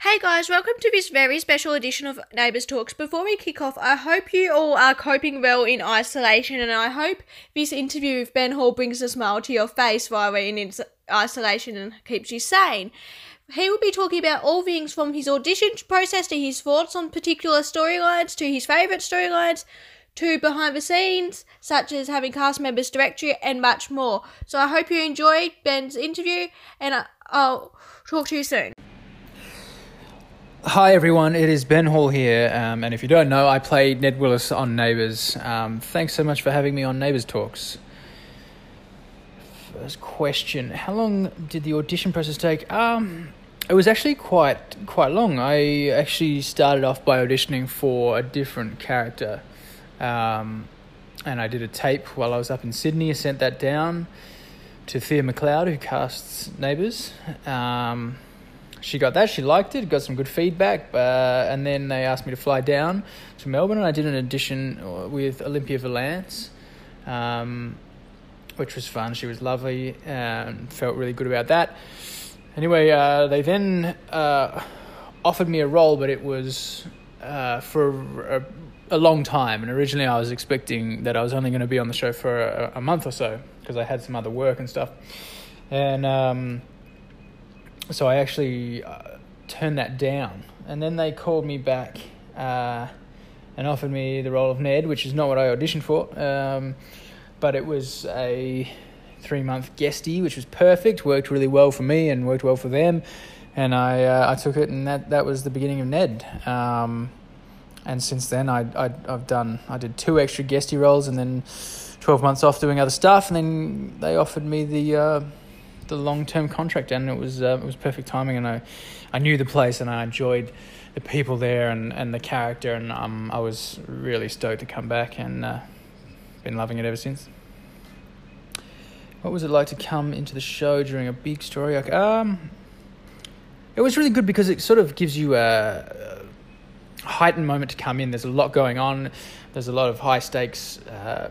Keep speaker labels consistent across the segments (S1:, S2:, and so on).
S1: Hey guys, welcome to this very special edition of Neighbours Talks. Before we kick off, I hope you all are coping well in isolation, and I hope this interview with Ben Hall brings a smile to your face while we're in isolation and keeps you sane. He will be talking about all things from his audition process to his thoughts on particular storylines to his favourite storylines to behind the scenes, such as having cast members direct you and much more. So I hope you enjoyed Ben's interview, and I'll talk to you soon.
S2: Hi everyone, it is Ben Hall here, um, and if you don't know, I play Ned Willis on Neighbours. Um, thanks so much for having me on Neighbours Talks. First question: How long did the audition process take? Um, it was actually quite quite long. I actually started off by auditioning for a different character, um, and I did a tape while I was up in Sydney. I sent that down to Thea McLeod, who casts Neighbours. She got that. She liked it. Got some good feedback. Uh, and then they asked me to fly down to Melbourne, and I did an audition with Olympia Valance, um, which was fun. She was lovely and felt really good about that. Anyway, uh, they then uh, offered me a role, but it was uh, for a, a, long time. And originally, I was expecting that I was only going to be on the show for a, a month or so because I had some other work and stuff. And um, so I actually uh, turned that down. And then they called me back uh, and offered me the role of Ned, which is not what I auditioned for. Um, but it was a three month guestie, which was perfect, worked really well for me and worked well for them. And I, uh, I took it, and that, that was the beginning of Ned. Um, and since then, I, I, I've done, I did two extra guestie roles and then 12 months off doing other stuff. And then they offered me the uh, the long term contract, and it was uh, it was perfect timing. And I, I knew the place, and I enjoyed the people there and, and the character, and um, I was really stoked to come back, and uh, been loving it ever since. What was it like to come into the show during a big story? Um, it was really good because it sort of gives you a, a heightened moment to come in. There's a lot going on. There's a lot of high stakes. Uh,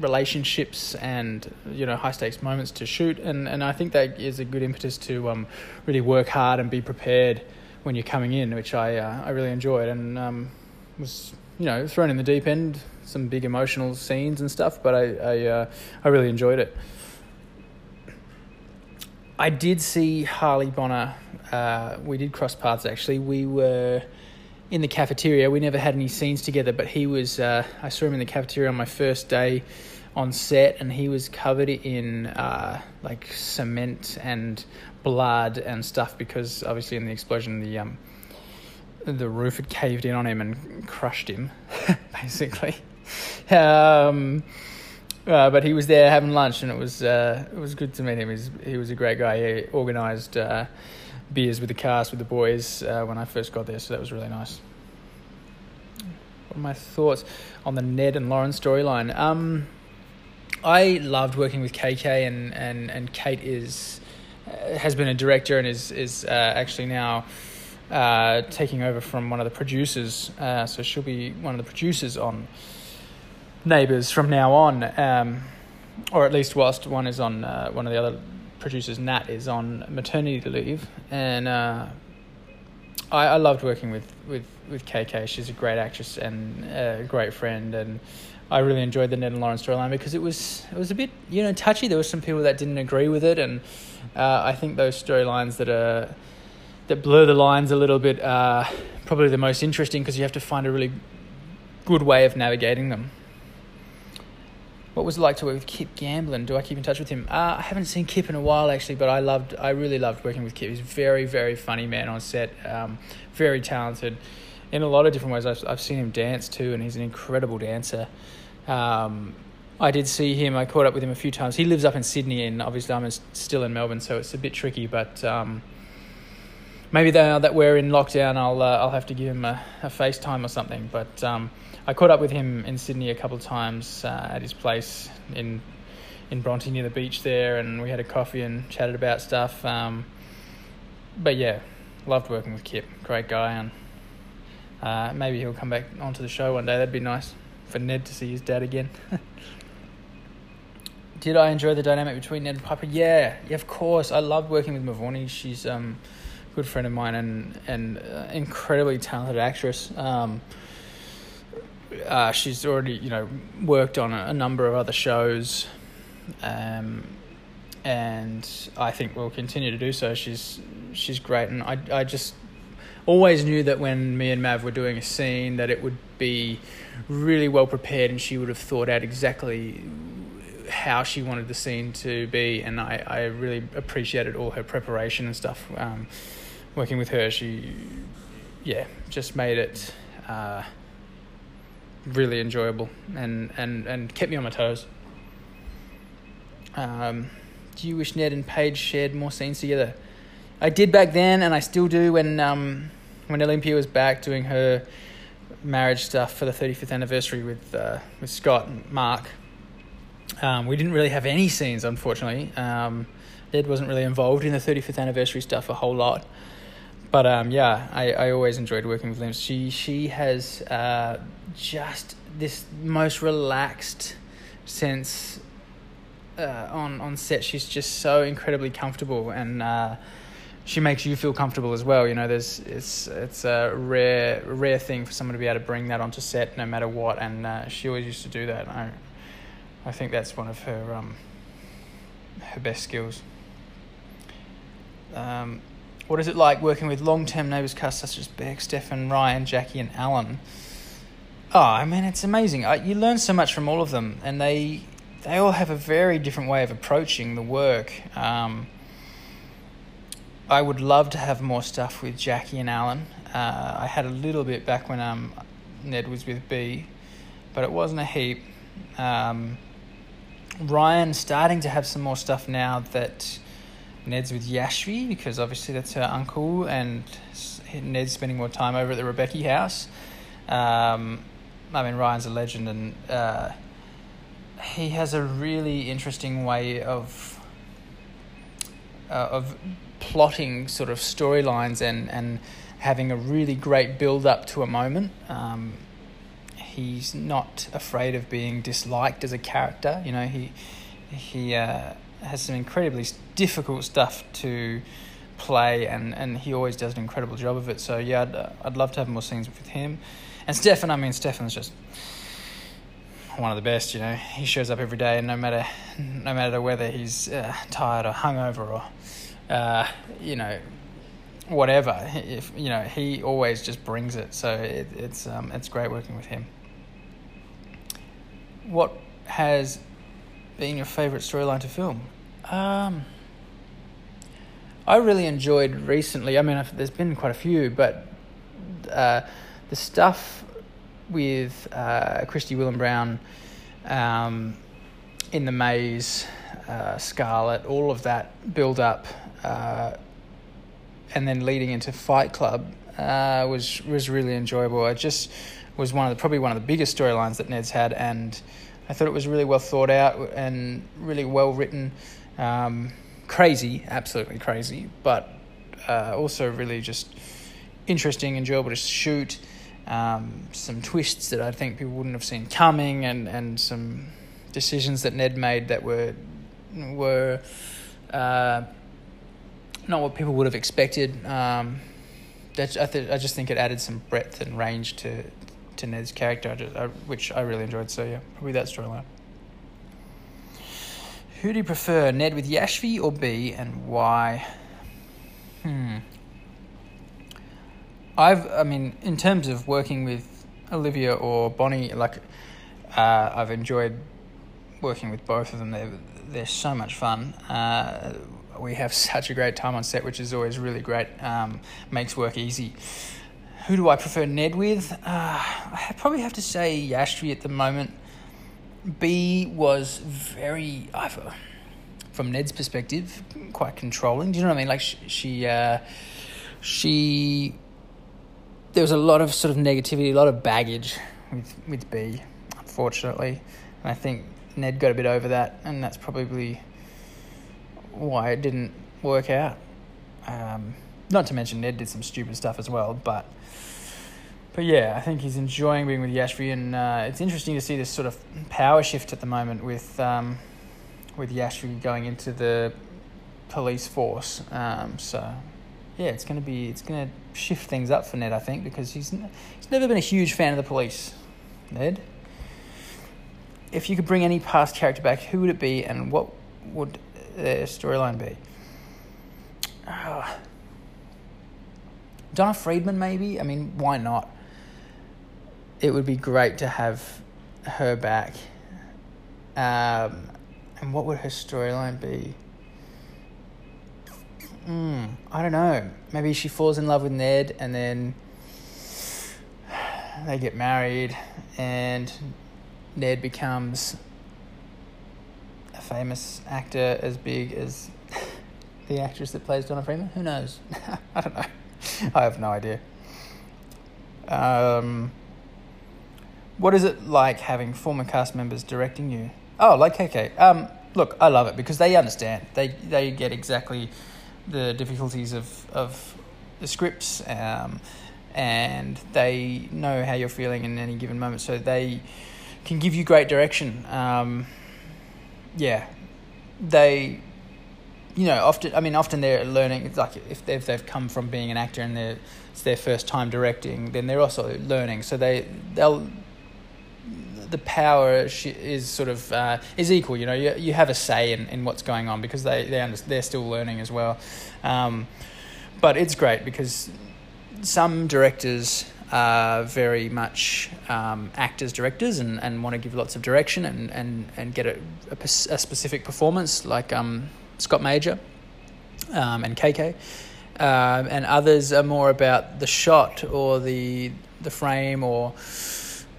S2: relationships and you know high stakes moments to shoot. And and I think that is a good impetus to um, really work hard and be prepared when you're coming in which I uh, I really enjoyed. And um, was you know thrown in the deep end some big emotional scenes and stuff but I I, uh, I really enjoyed it. I did see Harley Bonner uh, we did cross paths actually. We were in the cafeteria. We never had any scenes together, but he was. Uh, I saw him in the cafeteria on my first day on set, and he was covered in uh, like cement and blood and stuff because obviously in the explosion the um, the roof had caved in on him and crushed him, basically. Um, uh, but he was there having lunch, and it was uh, it was good to meet him. He was, he was a great guy. He organised uh, beers with the cast with the boys uh, when I first got there, so that was really nice. What are my thoughts on the Ned and Lauren storyline? Um, I loved working with KK, and and and Kate is uh, has been a director and is is uh, actually now. Uh, taking over from one of the producers, uh, so she'll be one of the producers on Neighbours from now on, um, or at least whilst one is on uh, one of the other producers, Nat, is on maternity leave, and uh, I, I loved working with, with, with KK. She's a great actress and a great friend, and I really enjoyed the Ned and Lauren storyline because it was it was a bit you know touchy. There were some people that didn't agree with it, and uh, I think those storylines that are that blur the lines a little bit are probably the most interesting because you have to find a really good way of navigating them. What was it like to work with Kip Gamblin? Do I keep in touch with him? Uh, I haven't seen Kip in a while actually, but I loved, I really loved working with Kip. He's a very, very funny man on set, um, very talented in a lot of different ways. I've, I've seen him dance too, and he's an incredible dancer. Um, I did see him. I caught up with him a few times. He lives up in Sydney, and obviously I'm still in Melbourne, so it's a bit tricky. But um, maybe now that we're in lockdown, I'll uh, I'll have to give him a, a FaceTime or something. But um, I caught up with him in Sydney a couple of times uh, at his place in in Bronte near the beach there, and we had a coffee and chatted about stuff. Um, but yeah, loved working with Kip. Great guy, and uh, maybe he'll come back onto the show one day. That'd be nice for Ned to see his dad again. Did I enjoy the dynamic between Ned and Piper? Yeah, yeah, of course. I loved working with Mavourneen. She's um, good friend of mine and and uh, incredibly talented actress. Um, uh, she's already you know worked on a, a number of other shows, um, and I think will continue to do so. She's she's great, and I I just always knew that when me and Mav were doing a scene that it would be really well prepared, and she would have thought out exactly how she wanted the scene to be, and I, I really appreciated all her preparation and stuff. Um, working with her, she, yeah, just made it uh, really enjoyable and, and, and kept me on my toes. Um, do you wish Ned and Paige shared more scenes together? I did back then, and I still do when um, when Olympia was back doing her marriage stuff for the 35th anniversary with uh, with Scott and Mark. Um, we didn't really have any scenes, unfortunately. Um, Ned wasn't really involved in the 35th anniversary stuff a whole lot. But um, yeah, I, I always enjoyed working with Liam. She she has uh, just this most relaxed sense uh, on on set. She's just so incredibly comfortable, and uh, she makes you feel comfortable as well. You know, there's it's it's a rare rare thing for someone to be able to bring that onto set, no matter what. And uh, she always used to do that. I I think that's one of her um her best skills. Um, what is it like working with long term neighbours cast such as Beck, Stefan, Ryan, Jackie, and Alan? Oh, I mean, it's amazing. I, you learn so much from all of them, and they they all have a very different way of approaching the work. Um, I would love to have more stuff with Jackie and Alan. Uh, I had a little bit back when um, Ned was with B, but it wasn't a heap. Um, Ryan starting to have some more stuff now that Ned's with Yashvi because obviously that's her uncle, and Ned's spending more time over at the Rebecchi house. Um, I mean, Ryan's a legend, and uh, he has a really interesting way of uh, of plotting sort of storylines and and having a really great build up to a moment. Um, he's not afraid of being disliked as a character. You know, he he uh, has some incredibly difficult stuff to play, and, and he always does an incredible job of it. So yeah, I'd, uh, I'd love to have more scenes with him. And Stefan, I mean, Stefan's just one of the best. You know, he shows up every day, and no matter no matter whether he's uh, tired or hungover or uh, you know whatever, if you know, he always just brings it. So it, it's um, it's great working with him. What has been your favorite storyline to film? Um, I really enjoyed recently. I mean, there's been quite a few, but uh, the stuff with uh, Christie Whelan Browne um, in the maze, uh, Scarlet, all of that build up, uh, and then leading into Fight Club uh, was was really enjoyable. It just was one of the, probably one of the biggest storylines that Ned's had, and I thought it was really well thought out and really well written. Um, crazy, absolutely crazy, but uh, also really just interesting, and enjoyable to shoot. Um, some twists that I think people wouldn't have seen coming, and, and some decisions that Ned made that were were uh, not what people would have expected. Um, that I, th- I just think it added some breadth and range to to Ned's character, just, I, which I really enjoyed. So yeah, probably that storyline. Who do you prefer, Ned with Yashvi or B, and why? Hmm. I've, I mean, in terms of working with Olivia or Bonnie, like, uh, I've enjoyed working with both of them. They're, they're so much fun. Uh, we have such a great time on set, which is always really great. Um, makes work easy. Who do I prefer Ned with? Uh, I probably have to say Yashvi at the moment. B was very, from Ned's perspective, quite controlling. Do you know what I mean? Like she, she, uh, she, there was a lot of sort of negativity, a lot of baggage with with B, unfortunately, and I think Ned got a bit over that, and that's probably why it didn't work out. Um, not to mention Ned did some stupid stuff as well, but but yeah, I think he's enjoying being with Yashvi, and uh, it's interesting to see this sort of power shift at the moment with um, with Yashvi going into the police force. Um, so yeah, it's gonna be it's gonna shift things up for Ned, I think, because he's n- he's never been a huge fan of the police. Ned, if you could bring any past character back, who would it be, and what would their storyline be? Ah. Donna Freedman, maybe. I mean, why not? It would be great to have her back. Um, and what would her storyline be? Mm, I don't know. Maybe she falls in love with Ned and then they get married and Ned becomes a famous actor as big as the actress that plays Donna Freedman. Who knows? I don't know. I have no idea. Um, what is it like having former cast members directing you? Oh, like KK. Um, look, I love it because they understand. They they get exactly the difficulties of of the scripts, um, and they know how you're feeling in any given moment, so they can give you great direction. Um, yeah, they, you know, often. I mean, often they're learning. It's like if they've they've come from being an actor and they're it's their first time directing, then they're also learning. So they they'll the power is sort of uh, is equal. You know, you you have a say in, in what's going on because they they under, they're still learning as well. Um, but it's great because some directors are very much um, actors directors and, and want to give lots of direction and and, and get a, a, a specific performance like um, Scott Major um, and KK. Um, and others are more about the shot or the the frame or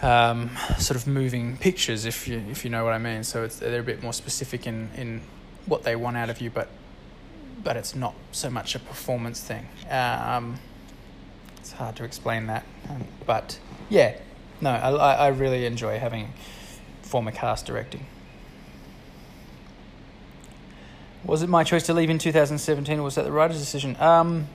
S2: um, sort of moving pictures, if you if you know what I mean. So they're a bit more specific in, in what they want out of you, but but it's not so much a performance thing. Um, it's hard to explain that, um, but yeah, no, I I really enjoy having former cast directing. Was it my choice to leave in 2017, or was that the writer's decision? Um,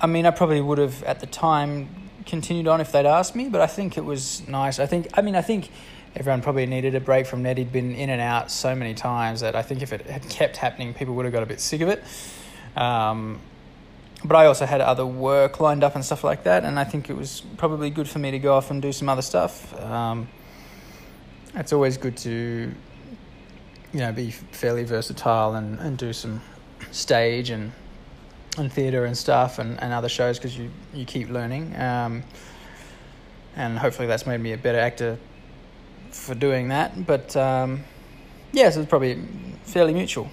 S2: I mean, I probably would have at the time continued on if they'd asked me, but I think it was nice. I think, I mean, I think everyone probably needed a break from Ned. He'd been in and out so many times that I think if it had kept happening, people would have got a bit sick of it. Um, but I also had other work lined up and stuff like that, and I think it was probably good for me to go off and do some other stuff. Um, it's always good to, you know, be fairly versatile and, and do some stage and and theatre and stuff and, and other shows because you, you keep learning. Um, and hopefully that's made me a better actor for doing that. But um, yeah, so it's probably fairly mutual.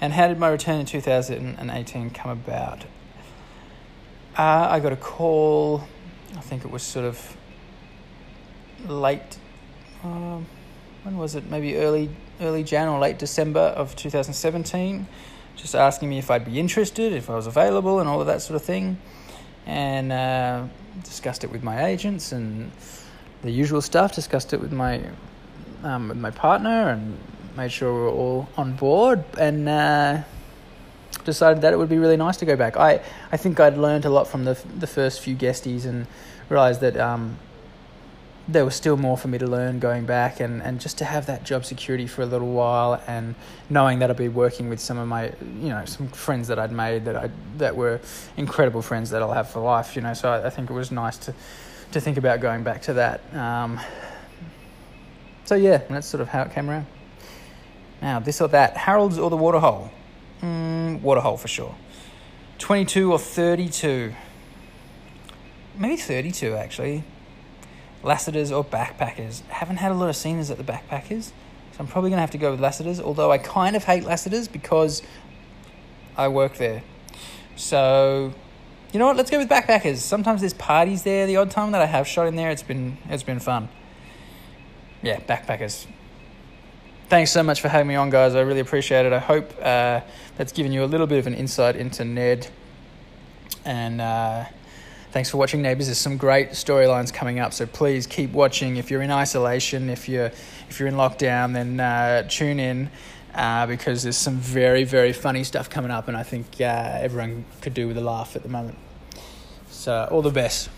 S2: And how did my return in 2018 come about? Uh, I got a call, I think it was sort of late, um, when was it? Maybe early, early Jan or late December of 2017 just asking me if I'd be interested, if I was available, and all of that sort of thing. And uh, discussed it with my agents and the usual stuff. Discussed it with my um, with my partner and made sure we were all on board. And uh, decided that it would be really nice to go back. I I think I'd learned a lot from the the first few guesties and realized that. Um, there was still more for me to learn going back and, and just to have that job security for a little while and knowing that I'd be working with some of my you know some friends that I'd made that I that were incredible friends that I'll have for life you know. So I, I think it was nice to to think about going back to that. Um, so yeah that's sort of how it came around. Now this or that Harold's or the Waterhole? Mm, Waterhole for sure. 22 or 32 maybe 32 actually Lassiter's or Backpackers. I haven't had a lot of scenes at the Backpackers, so I'm probably going to have to go with Lassiter's, although I kind of hate Lassiter's because I work there. So, you know what? Let's go with Backpackers. Sometimes there's parties there. The odd time that I have shot in there, it's been it's been fun. Yeah, Backpackers. Thanks so much for having me on, guys. I really appreciate it. I hope uh, that's given you a little bit of an insight into Ned and. Uh, Thanks for watching, neighbours. There's some great storylines coming up, so please keep watching. If you're in isolation, if you're if you're in lockdown, then uh, tune in uh, because there's some very very funny stuff coming up, and I think uh, everyone could do with a laugh at the moment. So all the best.